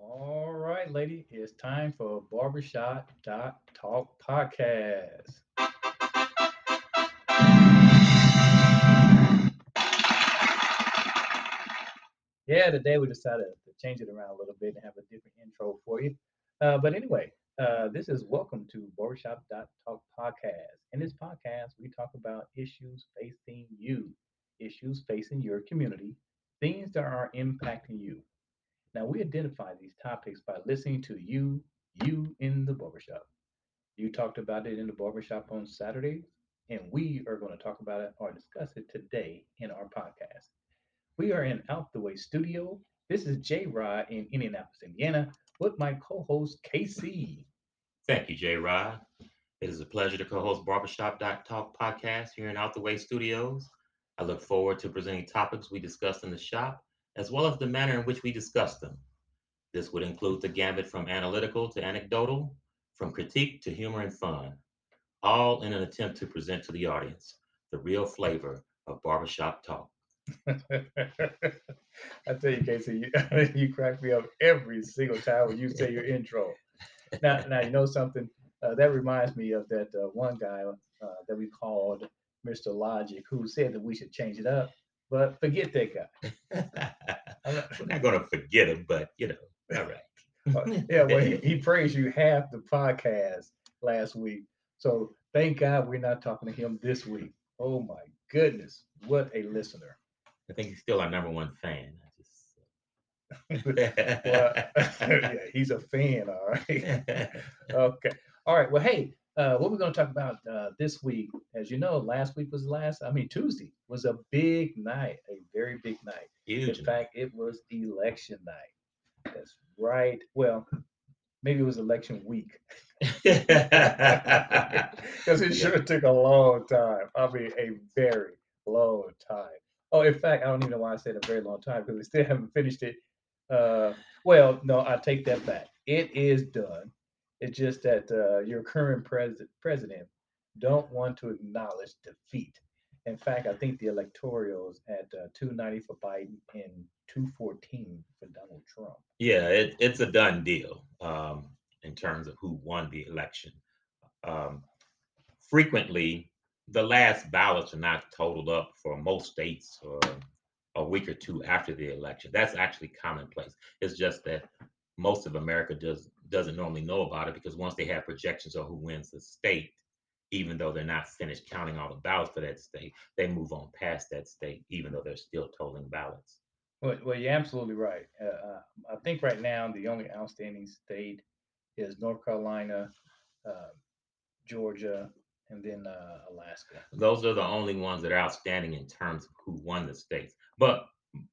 All right, lady, it's time for Barbershop Talk podcast. Yeah, today we decided to change it around a little bit and have a different intro for you. Uh, but anyway, uh, this is welcome to Barbershop Talk podcast. In this podcast, we talk about issues facing you, issues facing your community, things that are impacting you. Now, we identify these topics by listening to you, you in the barbershop. You talked about it in the barbershop on Saturday, and we are going to talk about it or discuss it today in our podcast. We are in Out the Way Studio. This is J Rod in Indianapolis, Indiana, with my co host, KC. Thank you, J Rod. It is a pleasure to co host Barbershop Talk podcast here in Out the Way Studios. I look forward to presenting topics we discussed in the shop as well as the manner in which we discuss them. This would include the gambit from analytical to anecdotal, from critique to humor and fun, all in an attempt to present to the audience the real flavor of barbershop talk. I tell you, Casey, you, you crack me up every single time when you say your intro. Now, now you know something. Uh, that reminds me of that uh, one guy uh, that we called Mr. Logic, who said that we should change it up. But forget that guy. We're not going to forget him, but you know, all right. Uh, yeah, well, he, he praised you half the podcast last week. So thank God we're not talking to him this week. Oh my goodness, what a listener. I think he's still our number one fan. Just... well, yeah, he's a fan, all right. okay. All right. Well, hey, uh, what we're going to talk about uh, this week, as you know, last week was last, I mean, Tuesday was a big night, a very big night. Huge. In fact, it was election night. That's right. Well, maybe it was election week. Because it sure took a long time. I mean, a very long time. Oh, in fact, I don't even know why I said a very long time because we still haven't finished it. Uh, well, no, I take that back. It is done. It's just that uh, your current pres- president don't want to acknowledge defeat. In fact, I think the electorals at uh, 290 for Biden and 214 for Donald Trump. Yeah, it, it's a done deal um, in terms of who won the election. Um, frequently, the last ballots are not totaled up for most states or a week or two after the election. That's actually commonplace. It's just that most of America does doesn't normally know about it because once they have projections of who wins the state, even though they're not finished counting all the ballots for that state, they move on past that state, even though they're still tolling ballots. Well, well you're absolutely right. Uh, uh, I think right now the only outstanding state is North Carolina, uh, Georgia, and then uh, Alaska. Those are the only ones that are outstanding in terms of who won the states. But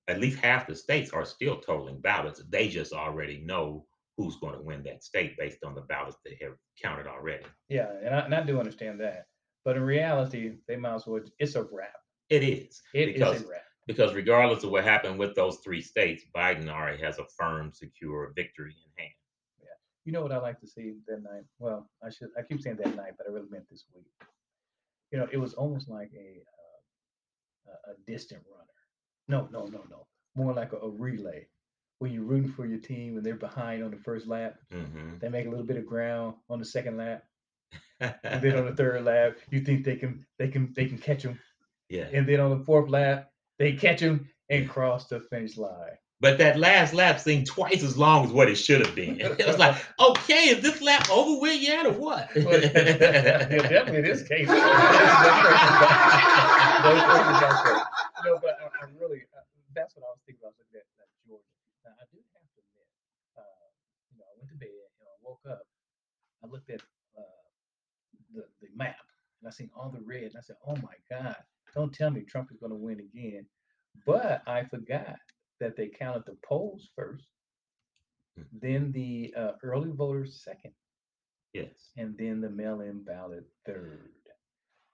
at least half the states are still tolling ballots. They just already know who's going to win that state based on the ballots that have counted already. Yeah, and I, and I do understand that. But in reality, they might as well, it's a wrap. It is. It because, is a wrap. Because regardless of what happened with those three states, Biden already has a firm, secure victory in hand. Yeah. You know what I like to see that night? Well, I should, I keep saying that night, but I really meant this week. You know, it was almost like a, uh, a distant runner. No, no, no, no. More like a, a relay when you're rooting for your team and they're behind on the first lap, mm-hmm. they make a little bit of ground on the second lap, and then on the third lap, you think they can they can they can catch them. Yeah. And then on the fourth lap, they catch them and cross the finish line. But that last lap seemed twice as long as what it should have been. It was like, okay, is this lap over with yet or what? well, definitely in this case. no, but I, really, uh, that's what I was thinking about looking at I do have to admit, uh, you know, I went to bed, you know, I woke up, I looked at uh, the the map, and I seen all the red, and I said, "Oh my God! Don't tell me Trump is going to win again." But I forgot that they counted the polls first, mm-hmm. then the uh, early voters second, yes, and then the mail-in ballot third.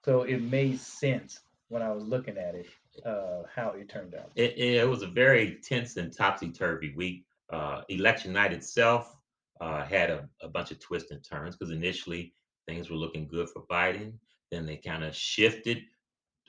So it made sense when I was looking at it, uh, how it turned out. It, it was a very tense and topsy turvy week. Uh, election night itself uh, had a, a, bunch of twists and turns because initially things were looking good for Biden. Then they kind of shifted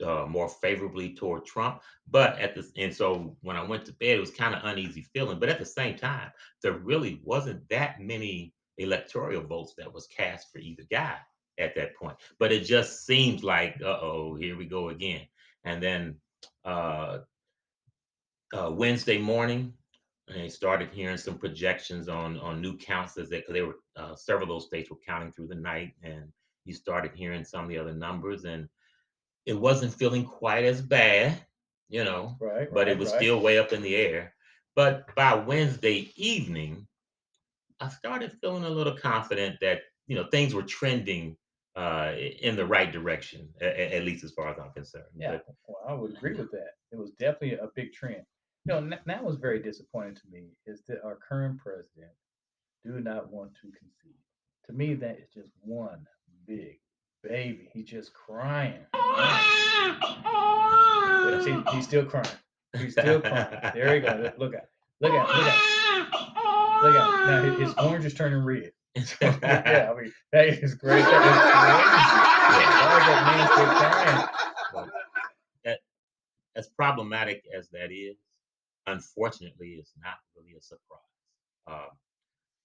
uh, more favorably toward Trump. But at the and so when I went to bed, it was kind of uneasy feeling. But at the same time, there really wasn't that many electoral votes that was cast for either guy at that point. But it just seems like, uh oh, here we go again. And then uh, uh, Wednesday morning, they started hearing some projections on on new counts as because they were uh, several of those states were counting through the night, and you started hearing some of the other numbers, and it wasn't feeling quite as bad, you know, Right, but it was right. still way up in the air. But by Wednesday evening, I started feeling a little confident that you know things were trending uh, in the right direction, at, at least as far as I'm concerned. Yeah, But well, I would agree with that. It was definitely a big trend. You know, that was very disappointing to me is that our current president do not want to concede. To me, that is just one big baby. He's just crying. Yeah, See, he's still crying. He's still crying. There you go. Look- at, look at, look at, look at. Now his, orange is turning red. yeah, I mean that is great. That is crazy. Why that man crying? that as problematic as that is, unfortunately, it's not really a surprise. Um,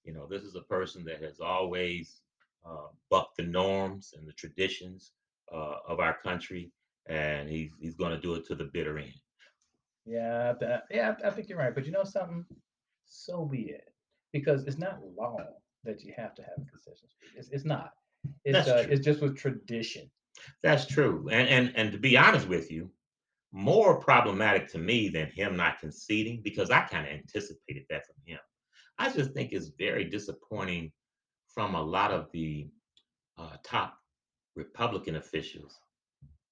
you know, this is a person that has always uh, bucked the norms and the traditions uh, of our country, and he's he's going to do it to the bitter end. Yeah, yeah, I I think you're right. But you know something? So be it. Because it's not law that you have to have a concession speech. It's, it's not. It's That's uh, true. it's just with tradition. That's true, and and and to be honest with you, more problematic to me than him not conceding because I kind of anticipated that from him. I just think it's very disappointing from a lot of the uh, top Republican officials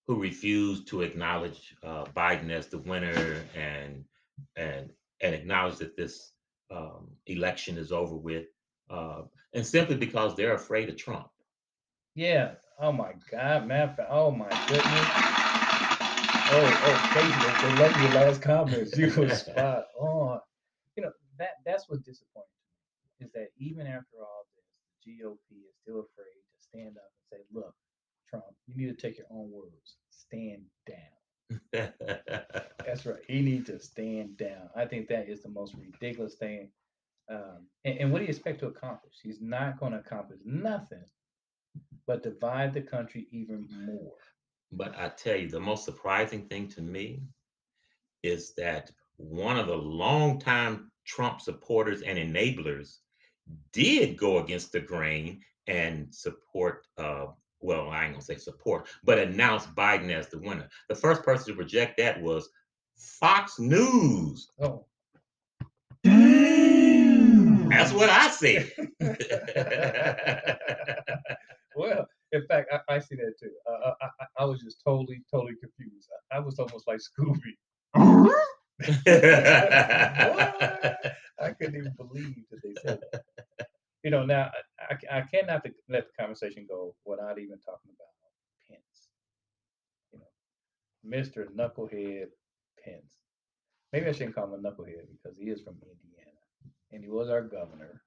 who refuse to acknowledge uh, Biden as the winner and and and acknowledge that this um, election is over with, uh, and simply because they're afraid of Trump. Yeah. Oh my God, man. Oh my goodness. Oh, oh, Casey, they, they love your last comments. You were spot on. You know that that's what's disappointing to me is that even after all this, the GOP is still afraid to stand up and say, "Look, Trump, you need to take your own words. Stand down." That's right. He needs to stand down. I think that is the most ridiculous thing. Um, and, and what do you expect to accomplish? He's not going to accomplish nothing but divide the country even more. But I tell you, the most surprising thing to me is that one of the longtime Trump supporters and enablers did go against the grain and support, uh, well, I ain't gonna say support, but announce Biden as the winner. The first person to reject that was Fox News. Oh, That's what I said. well, in fact, I, I see that too. Uh, I, I, I was just totally, totally confused. I, I was almost like Scooby. I couldn't even believe that they said that. You know, now I, I, cannot let the conversation go without even talking about Pence. You know, Mr. Knucklehead Pence. Maybe I shouldn't call him a knucklehead because he is from Indiana and he was our governor.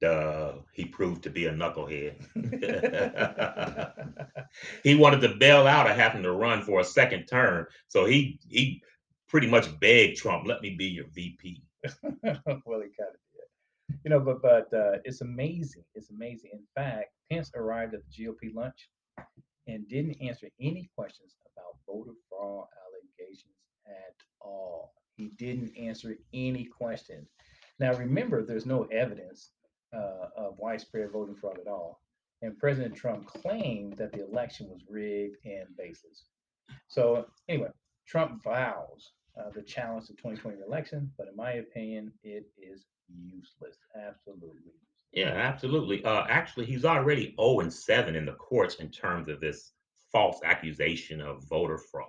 Duh, he proved to be a knucklehead. he wanted to bail out of having to run for a second term, so he he pretty much begged Trump, "Let me be your VP." well, he kind of did. You know, but but uh, it's amazing. It's amazing. In fact, Pence arrived at the GOP lunch and didn't answer any questions about voter fraud allegations at all. He didn't answer any questions. Now, remember, there's no evidence uh, of widespread voting fraud at all. And President Trump claimed that the election was rigged and baseless. So, anyway, Trump vows uh, the challenge the 2020 election, but in my opinion, it is useless. Absolutely. Yeah, absolutely. Uh, actually, he's already 0 and 7 in the courts in terms of this false accusation of voter fraud.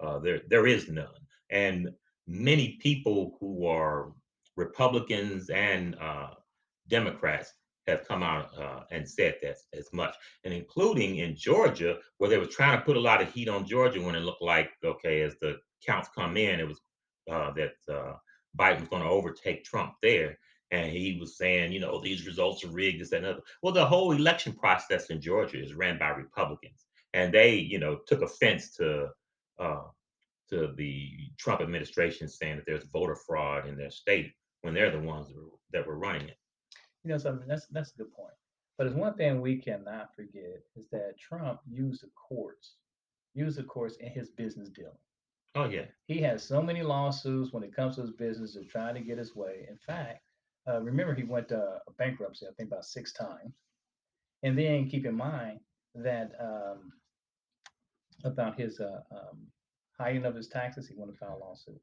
Uh, there, there is none, and many people who are Republicans and uh, Democrats have come out uh, and said that as much, and including in Georgia, where they were trying to put a lot of heat on Georgia when it looked like okay, as the counts come in, it was uh, that uh, Biden was going to overtake Trump there and he was saying, you know, these results are rigged, this, that, and other. Well, the whole election process in Georgia is ran by Republicans, and they, you know, took offense to uh, to the Trump administration saying that there's voter fraud in their state when they're the ones that were, that were running it. You know something that's that's a good point. But it's one thing we cannot forget is that Trump used the courts, used the courts in his business dealing. Oh yeah, He has so many lawsuits when it comes to his business of trying to get his way. In fact, uh, remember he went to bankruptcy, I think about six times. And then keep in mind that um, about his uh, um, hiding of his taxes, he went to file a lawsuit.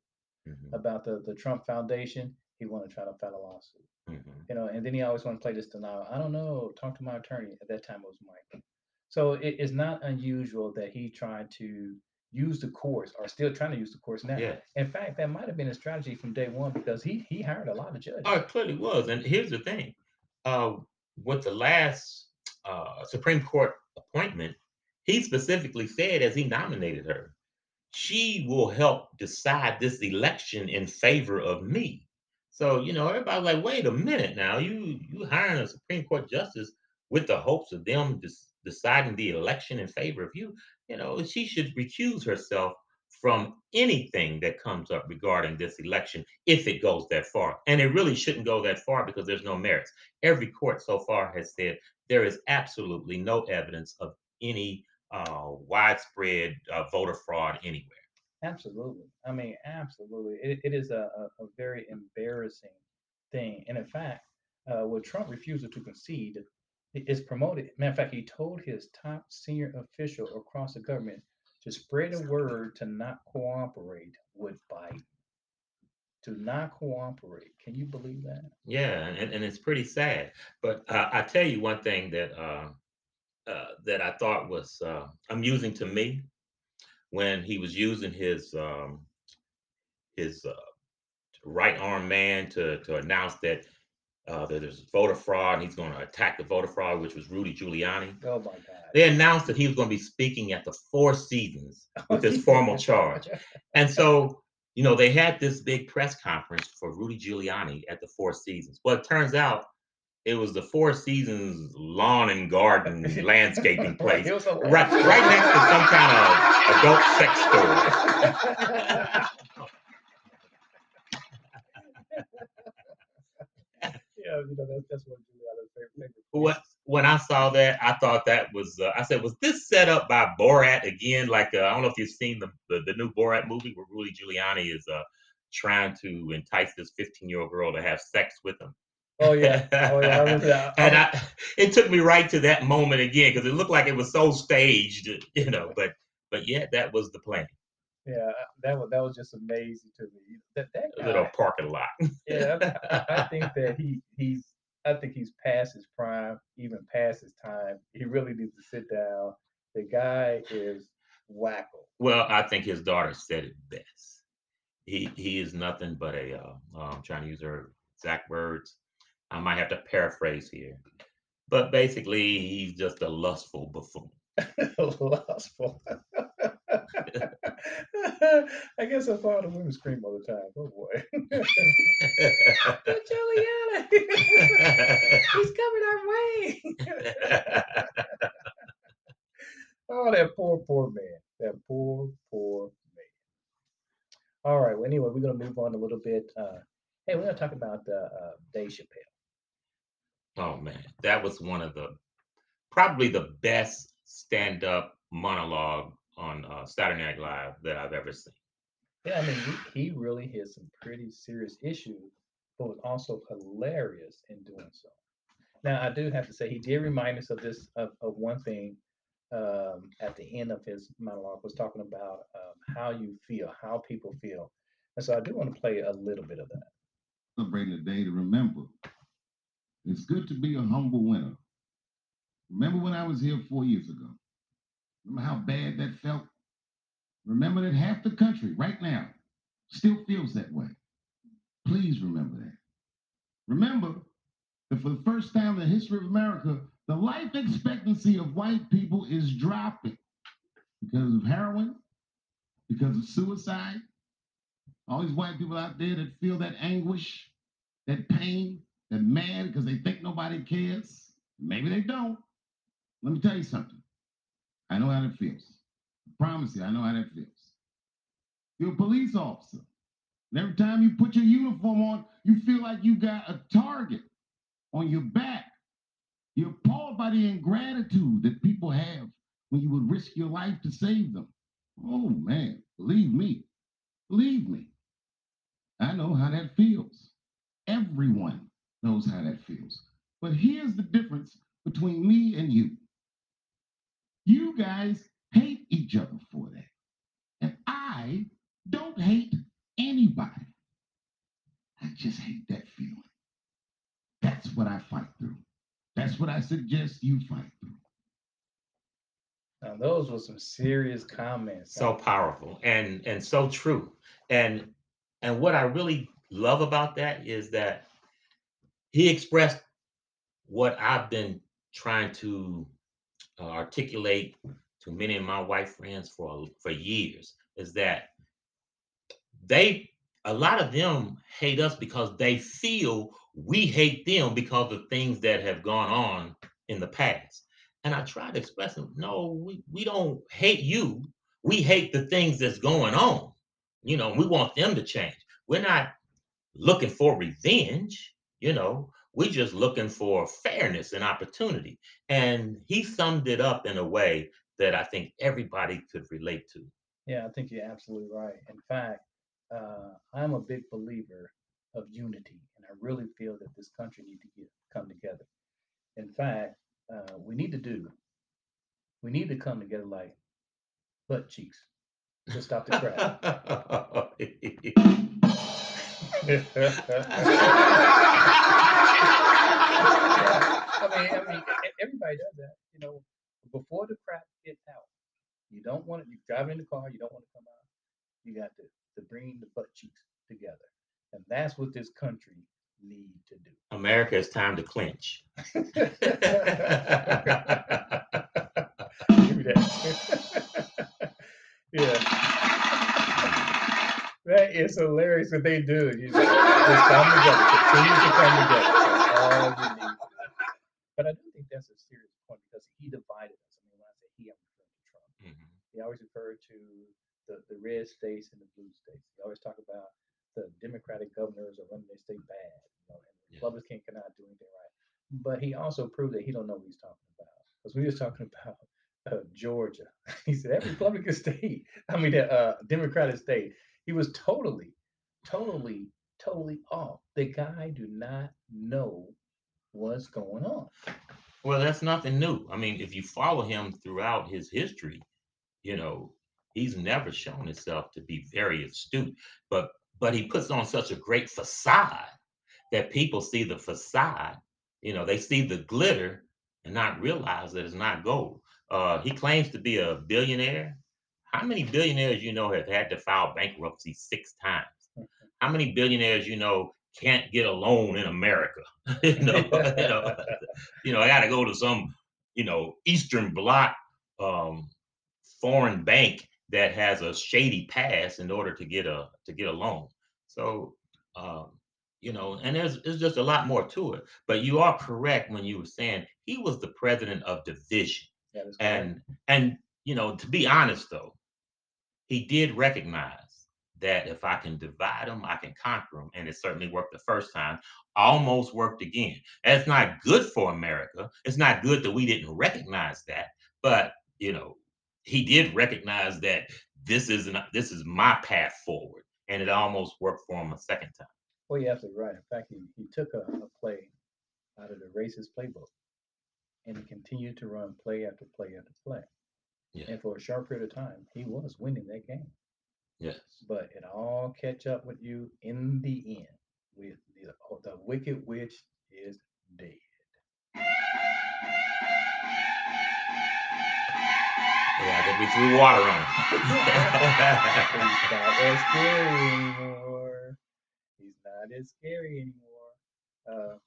hmm About the, the Trump Foundation, he wanted to try to file a lawsuit. hmm You know, and then he always wanted to play this denial. I don't know. Talk to my attorney. At that time, it was Mike. So it is not unusual that he tried to use the courts, or still trying to use the courts now. yeah. In fact, that might have been a strategy from day one because he he hired a lot of judges. Oh, it clearly was. And here's the thing: uh, with the last uh, Supreme Court appointment, he specifically said, as he nominated her, she will help decide this election in favor of me. So you know, everybody's like, wait a minute now, you you hiring a Supreme Court justice with the hopes of them deciding the election in favor of you. You know, she should recuse herself from anything that comes up regarding this election if it goes that far. And it really shouldn't go that far because there's no merits. Every court so far has said there is absolutely no evidence of any uh, widespread uh, voter fraud anywhere. Absolutely. I mean, absolutely. It, it is a, a, a very embarrassing thing. And in fact, uh, with Trump refusal to concede, is promoted. Matter of fact, he told his top senior official across the government to spread the word to not cooperate with Biden. To not cooperate. Can you believe that? Yeah, and, and it's pretty sad. But uh, I tell you one thing that uh, uh, that I thought was uh, amusing to me when he was using his um, his uh, right arm man to to announce that uh, that there's voter fraud and he's going to attack the voter fraud, which was Rudy Giuliani. Oh my God. They announced that he was going to be speaking at the Four Seasons with this formal charge. And so, you know, they had this big press conference for Rudy Giuliani at the Four Seasons. Well, it turns out it was the Four Seasons lawn and garden landscaping place, It was a- right, right next to some kind of adult sex store. yeah, you know, that's, that's one of Giuliani's favorite, favorite What when I saw that, I thought that was uh, I said, was this set up by Borat again? Like uh, I don't know if you've seen the, the the new Borat movie where Rudy Giuliani is uh trying to entice this 15 year old girl to have sex with him. Oh yeah, oh yeah, I that. and I- it took me right to that moment again because it looked like it was so staged, you know. But but yeah, that was the plan. Yeah, that was that was just amazing to me. That that A little parking lot. yeah, I, I think that he he's I think he's past his prime, even past his time. He really needs to sit down. The guy is wacko. Well, I think his daughter said it best. He he is nothing but a. Uh, uh, I'm trying to use her exact words. I might have to paraphrase here, but basically, he's just a lustful buffoon. Lustful. I guess that's why the women scream all the time. Oh boy. Giuliani, he's coming our way. Oh, that poor, poor man. That poor, poor man. All right. Well, anyway, we're gonna move on a little bit. Uh, hey, we're gonna talk about uh, uh, Dave Chappelle. Oh man, that was one of the probably the best stand-up monologue on uh, Saturday Night Live that I've ever seen. Yeah, I mean, he, he really hit some pretty serious issues, but was also hilarious in doing so. Now, I do have to say, he did remind us of this of, of one thing um, at the end of his monologue was talking about um, how you feel, how people feel, and so I do want to play a little bit of that. celebrating a day to remember. It's good to be a humble winner. Remember when I was here four years ago? Remember how bad that felt? Remember that half the country right now still feels that way. Please remember that. Remember that for the first time in the history of America, the life expectancy of white people is dropping because of heroin, because of suicide. All these white people out there that feel that anguish, that pain, that mad because they think nobody cares. Maybe they don't. Let me tell you something. I know how that feels. I promise you, I know how that feels. You're a police officer. And every time you put your uniform on, you feel like you got a target on your back. You're appalled by the ingratitude that people have when you would risk your life to save them. Oh man, believe me, believe me. I know how that feels. Everyone knows how that feels. But here's the difference between me and you. You guys hate each other for that. And I don't hate anybody. I just hate that feeling. That's what I fight through. That's what I suggest you fight through. Now, those were some serious comments. so powerful and and so true and and what i really love about that is that he expressed what i've been trying to uh, articulate to many of my white friends for for years is that they a lot of them hate us because they feel we hate them because of things that have gone on in the past and I try to express them, no, we, we don't hate you. We hate the things that's going on. You know, we want them to change. We're not looking for revenge, you know, we're just looking for fairness and opportunity. And he summed it up in a way that I think everybody could relate to. Yeah, I think you're absolutely right. In fact, uh, I'm a big believer of unity, and I really feel that this country needs to get come together. In fact, uh, we need to do, we need to come together like butt cheeks to stop the crap. I mean, I mean, everybody does that. You know, before the crap gets out, you don't want it. You drive in the car, you don't want to come out. You got to to bring the butt cheeks together, and that's what this country need to do. America, it's time to clinch. Give me that. yeah. That is hilarious what they do. You just, just come together, continue to come together. That's all you need. But I don't think that's a serious point because he divided us. I mean, when I say he, I'm referring to Trump. Mhm. He always referred to the, the red states and the blue states. He always talk about the Democratic governors are running their state bad, you know, and Yeah. Republicans cannot do anything right. But he also proved that he don't know what he's talking about. Because we was talking about uh, Georgia. He said that Republican state, I mean, the uh, Democratic state, he was totally, totally, totally off. The guy do not know what's going on. Well, that's nothing new. I mean, if you follow him throughout his history, you know, he's never shown himself to be very astute. But but he puts on such a great facade that people see the facade. You know, they see the glitter and not realize that it's not gold. Uh, he claims to be a billionaire. How many billionaires you know have had to file bankruptcy six times? How many billionaires you know can't get a loan in America? you know, you know, you know, I got to go to some, you know, Eastern Bloc um, foreign bank that has a shady past in order to get a to get a loan. So, um, you know, and there's there's just a lot more to it. But you are correct when you were saying he was the president of division, and and you know, to be honest though, he did recognize that if I can divide them, I can conquer them, and it certainly worked the first time. Almost worked again. That's not good for America. It's not good that we didn't recognize that, but you know, he did recognize that this is this is my path forward, and it almost worked for him a second time. Well, you're absolutely right. In fact, he, he took a, a play out of the racist playbook and he continued to run play after play after play. Yeah. And for a short period of time, he was winning that game. Yes. But it all catch up with you in the end. With the, oh, the wicked witch is dead. Yeah, I think we threw water on He's not as scary anymore. He's not as scary anymore. Uh,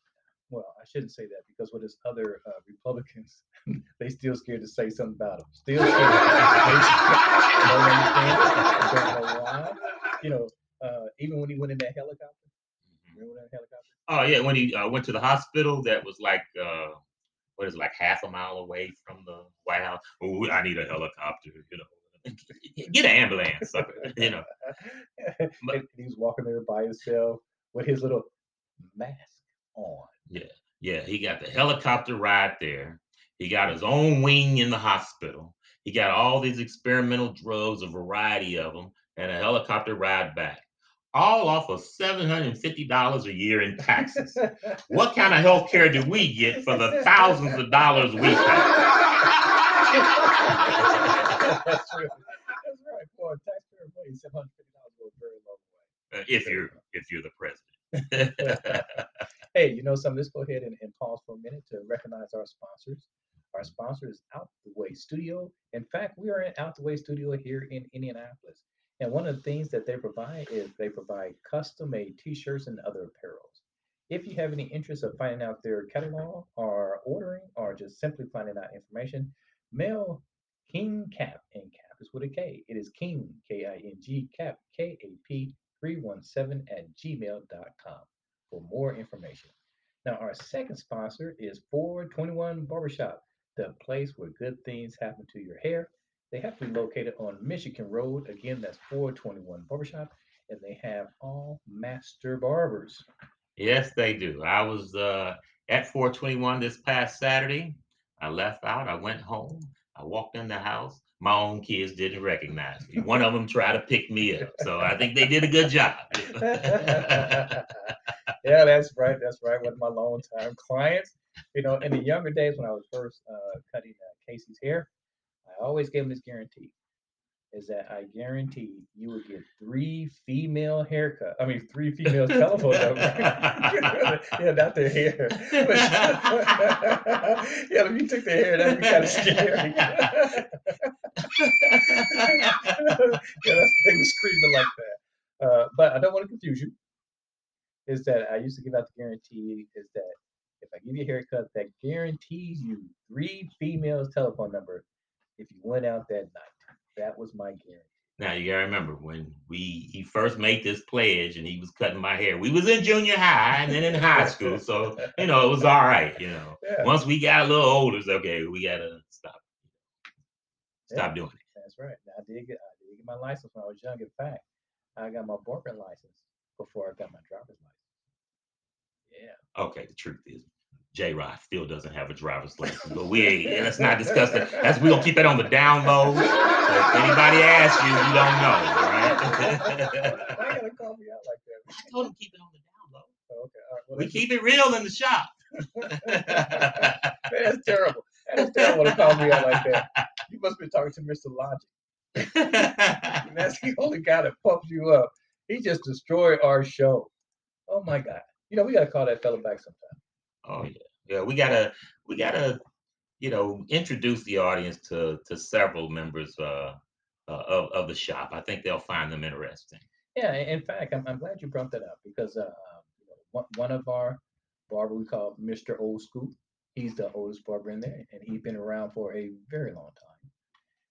well, I shouldn't say that because with his other uh, Republicans, they still scared to say something about him. Still scared. You don't understand? I don't know. You know, uh, even when he went in that helicopter, remember that helicopter? Oh yeah, when he uh, went to the hospital, that was like uh, what is it, like half a mile away from the White House. Oh, I need a helicopter, you know. Get an ambulance, sucker. You know. But- And he was walking there by himself with his little mask on. Yeah, yeah. he got the helicopter ride there. He got his own wing in the hospital. He got all these experimental drugs, a variety of them, and a helicopter ride back. All off of $750 a year in taxes. What kind of health care do we get for the thousands of dollars we pay? That's true. That's right. Taxpayer money, seven hundred fifty dollars goes very long way. Uh, If you're if you're the president. Hey, you know something? Let's go ahead and, and pause for a minute to recognize our sponsors. Our sponsor is Out the Way Studio. In fact, we are in Out the Way Studio here in Indianapolis. And one of the things that they provide is they provide custom made t shirts and other apparels. If you have any interest of finding out their catalog or ordering or just simply finding out information, mail King Cap, and Cap is with a K. It is King, K I N G, Cap, K A P 317 at gmail.com for more information. Now, our second sponsor is 421 Barbershop, the place where good things happen to your hair. They have to be located on Michigan Road. Again, that's 421 Barbershop, and they have all master barbers. Yes, they do. I was uh, at 421 this past Saturday. I left out. I went home. I walked in the house. My own kids didn't recognize me. One of them tried to pick me up. So I think they did a good job. yeah, that's right. That's right. With my long-time clients. You know, in the younger days when I was first uh, cutting uh, Casey's hair, I always gave him this guarantee: is that I guarantee you will get three female haircut. I mean, three female telephone numbers. yeah, not their hair. Yeah, if you took their hair, that'd be kind of scary. yeah, that's, they were screaming like that. Uh, but I don't want to confuse you. Is that I used to give out the guarantee is that if I give you a haircut, that guarantees you three females' telephone number if you went out that night. That was my guarantee. Now you gotta remember when we he first made this pledge and he was cutting my hair. We was in junior high and then in high school, so you know it was all right. You know, Yeah, once we got a little older, it's okay. We gotta stop Yeah. doing it. that's right. I did get I did get my license when I was young. In fact, I got my barbering license before I got my driver's license. Yeah. Okay, the truth is, J. Rod still doesn't have a driver's license, but we ain't. Let's not discuss that. That's we gonna keep that on the down low. So if anybody asks you, you don't know, right? Why you gotta call me out like that? I told him keep it on the down low. Oh, okay. Right. Well, We keep it real in the shop. Man, that's terrible. Is terrible to call me out like that. You must be talking to Mr. Logic. And that's the only guy that pumps you up. He just destroyed our show. Oh my God. You know, we gotta call that fella back sometime. Oh yeah, yeah. We gotta, we gotta, you know, introduce the audience to to several members uh, uh, of of the shop. I think they'll find them interesting. Yeah, in fact, I'm, I'm glad you brought that up because uh, one, one of our barber we call Mr. Old School. He's the oldest barber in there, and he's been around for a very long time.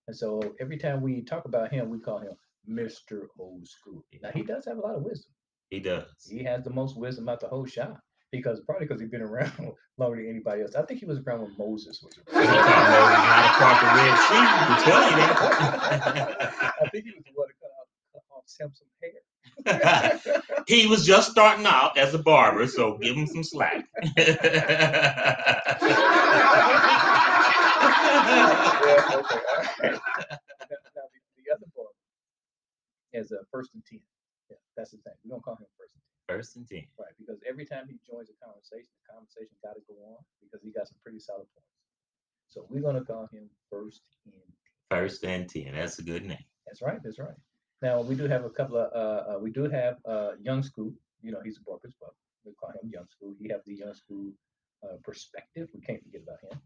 And so every time we talk about him, we call him Mr. Old School. Now he does have a lot of wisdom. He does. He has the most wisdom out the whole shop because probably because he's been around longer than anybody else. I think he was around when Moses was around. taught Moses how to cross the Red Sea. We tell you that. I think he was the one to cut off, cut off Samson's hair. he was just starting out as a barber, so give him some slack. yeah, okay, all right. Now, now the, the other is a first and ten. Yeah, that's the thing. We don't call him first and ten, First and ten. right? Because every time he joins a conversation, the conversation got to go on because he got some pretty solid points. So we're gonna call him first and ten. First and ten. That's a good name. That's right. That's right. Now we do have a couple of uh, uh we do have uh young school. You know, he's a as well. We call him young school. He have the young school uh, perspective. We can't forget about him.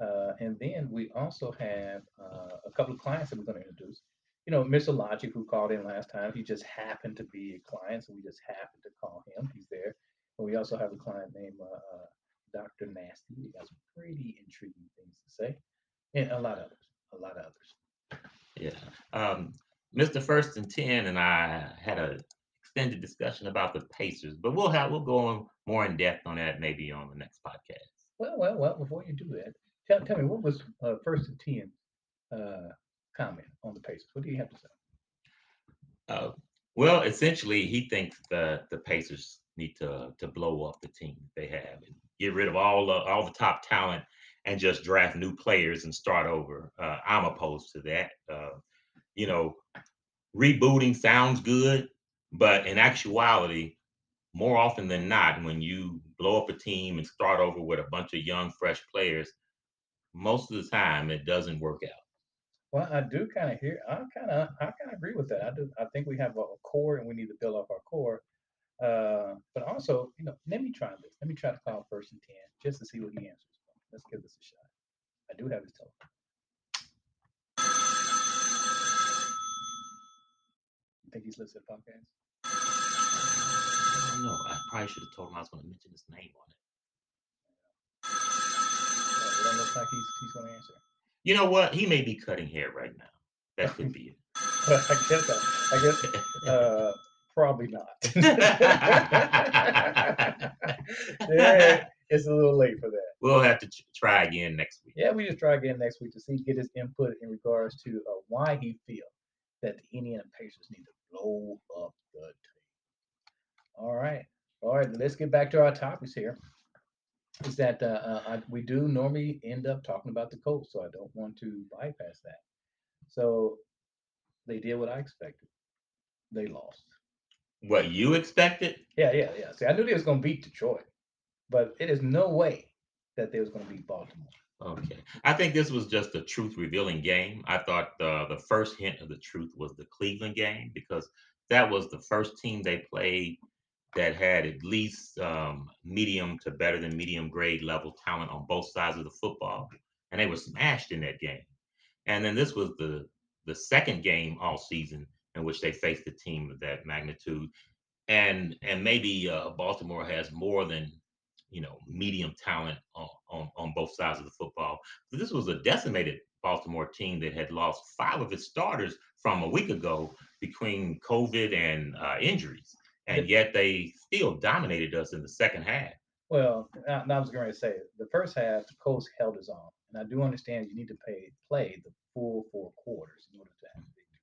Uh, and then we also have uh, a couple of clients that we're going to introduce. You know, Mr. Logic, who called in last time, he just happened to be a client, so we just happened to call him. He's there. And we also have a client named uh, uh, Dr. Nasty. He got some pretty intriguing things to say, and a lot of others. A lot of others. Yeah. Um, Mr. First and Ten and I had a extended discussion about the Pacers, but we'll have we'll go on more in depth on that maybe on the next podcast. Well, well, well. Before you do that, tell, tell me what was uh, first and ten uh, comment on the Pacers? What do you have to say? Uh, well, essentially, he thinks the the Pacers need to to blow up the team they have and get rid of all the all the top talent and just draft new players and start over. Uh, I'm opposed to that. Uh, you know, rebooting sounds good, but in actuality, more often than not, when you blow up a team and start over with a bunch of young, fresh players, most of the time it doesn't work out. Well, I do kind of hear. I kind of, I kind of agree with that. I do. I think we have a, core, and we need to build up our core. Uh, but also, you know, let me try this. Let me try to call first and ten just to see what he answers. Let's give this a shot. I do have his telephone. Think he's the podcast? I don't know. I probably should have told him I was going to mention his name on it. It don't look like he's he's going to answer. You know what? He may be cutting hair right now. That could be it. I guess I, I guess uh, probably not. yeah, it's a little late for that. we'll have to try again next week. Yeah, we just try again next week to see get his input in regards to uh, why he feels that the Indiana Pacers need to blow up the team. All right, all right. Let's get back to our topics here. Is that uh, uh, I, we do normally end up talking about the Colts, so I don't want to bypass that. So they did what I expected. They lost. What you expected? Yeah, yeah, yeah. See, I knew they was gonna beat Detroit, but it is no way that they was gonna beat Baltimore. Okay. I think this was just a truth revealing game. I thought the, the first hint of the truth was the Cleveland game because that was the first team they played that had at least um, medium to better than medium grade level talent on both sides of the football. And they were smashed in that game. And then this was the the second game all season in which they faced a team of that magnitude. And and maybe uh, Baltimore has more than you know medium talent on, on on both sides of the football. But this was a decimated Baltimore team that had lost five of its starters from a week ago between COVID and uh, injuries, and yet they still dominated us in the second half. Well, I, I was going to say the first half, the Colts held his own, and I do understand you need to pay, play the full four quarters in order to have a victory.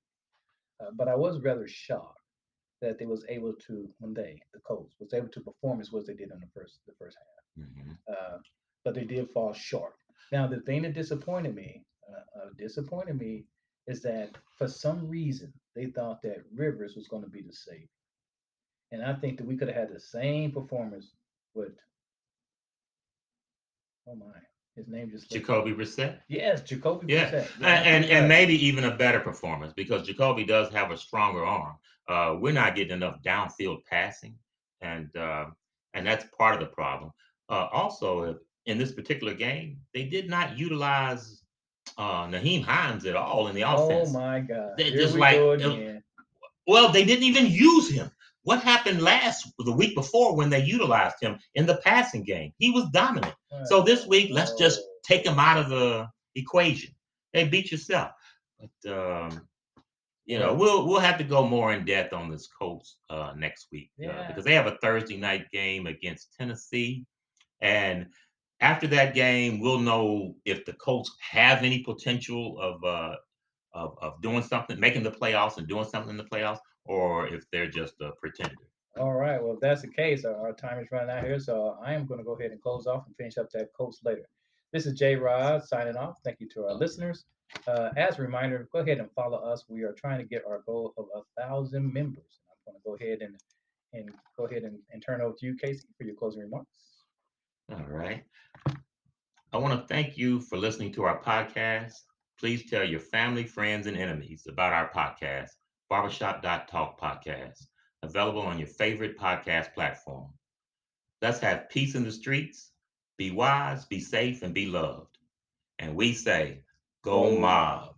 Uh, but I was rather shocked that they was able to, when they, the Colts, was able to perform as well as they did in the first the first half. Mhm. Uh, but they did fall short. Now, the thing that disappointed me, uh, uh, disappointed me, is that for some reason they thought that Rivers was going to be the savior, and I think that we could have had the same performance with. Oh my, his name just Jacoby Brissett. Yes, Jacoby. Yeah, Brissett. and and, and maybe even a better performance because Jacoby does have a stronger arm. Uh, we're not getting enough downfield passing, and uh, and that's part of the problem. Uh, also, uh, in this particular game, they did not utilize uh, Nyheim Hines at all in the offense. Oh my God! They Here just we like- go it- again. Well, they didn't even use him. What happened last the week before when they utilized him in the passing game? He was dominant. So this week, let's just Oh. take him out of the equation. Hey, beat yourself. But um, you know, we'll we'll have to go more in depth on this Colts uh, next week uh, because they have a Thursday night game against Tennessee, and after that game, we'll know if the Colts have any potential of uh, of, of doing something, making the playoffs, and doing something in the playoffs, or if they're just a pretender. All right. Well, if that's the case, our, our time is running out here. So I am going to go ahead and close off and finish up that Colts later. This is Jay Rod signing off. Thank you to our listeners. Uh, as a reminder, go ahead and follow us. We are trying to get our goal of a thousand members. I'm going to go ahead and and go ahead and, and turn over to you, Casey, for your closing remarks. All right. I want to thank you for listening to our podcast. Please tell your family, friends, and enemies about our podcast, Barbershop.talk podcast, available on your favorite podcast platform. Let's have peace in the streets. Be wise, be safe, and be loved. And we say, go mob.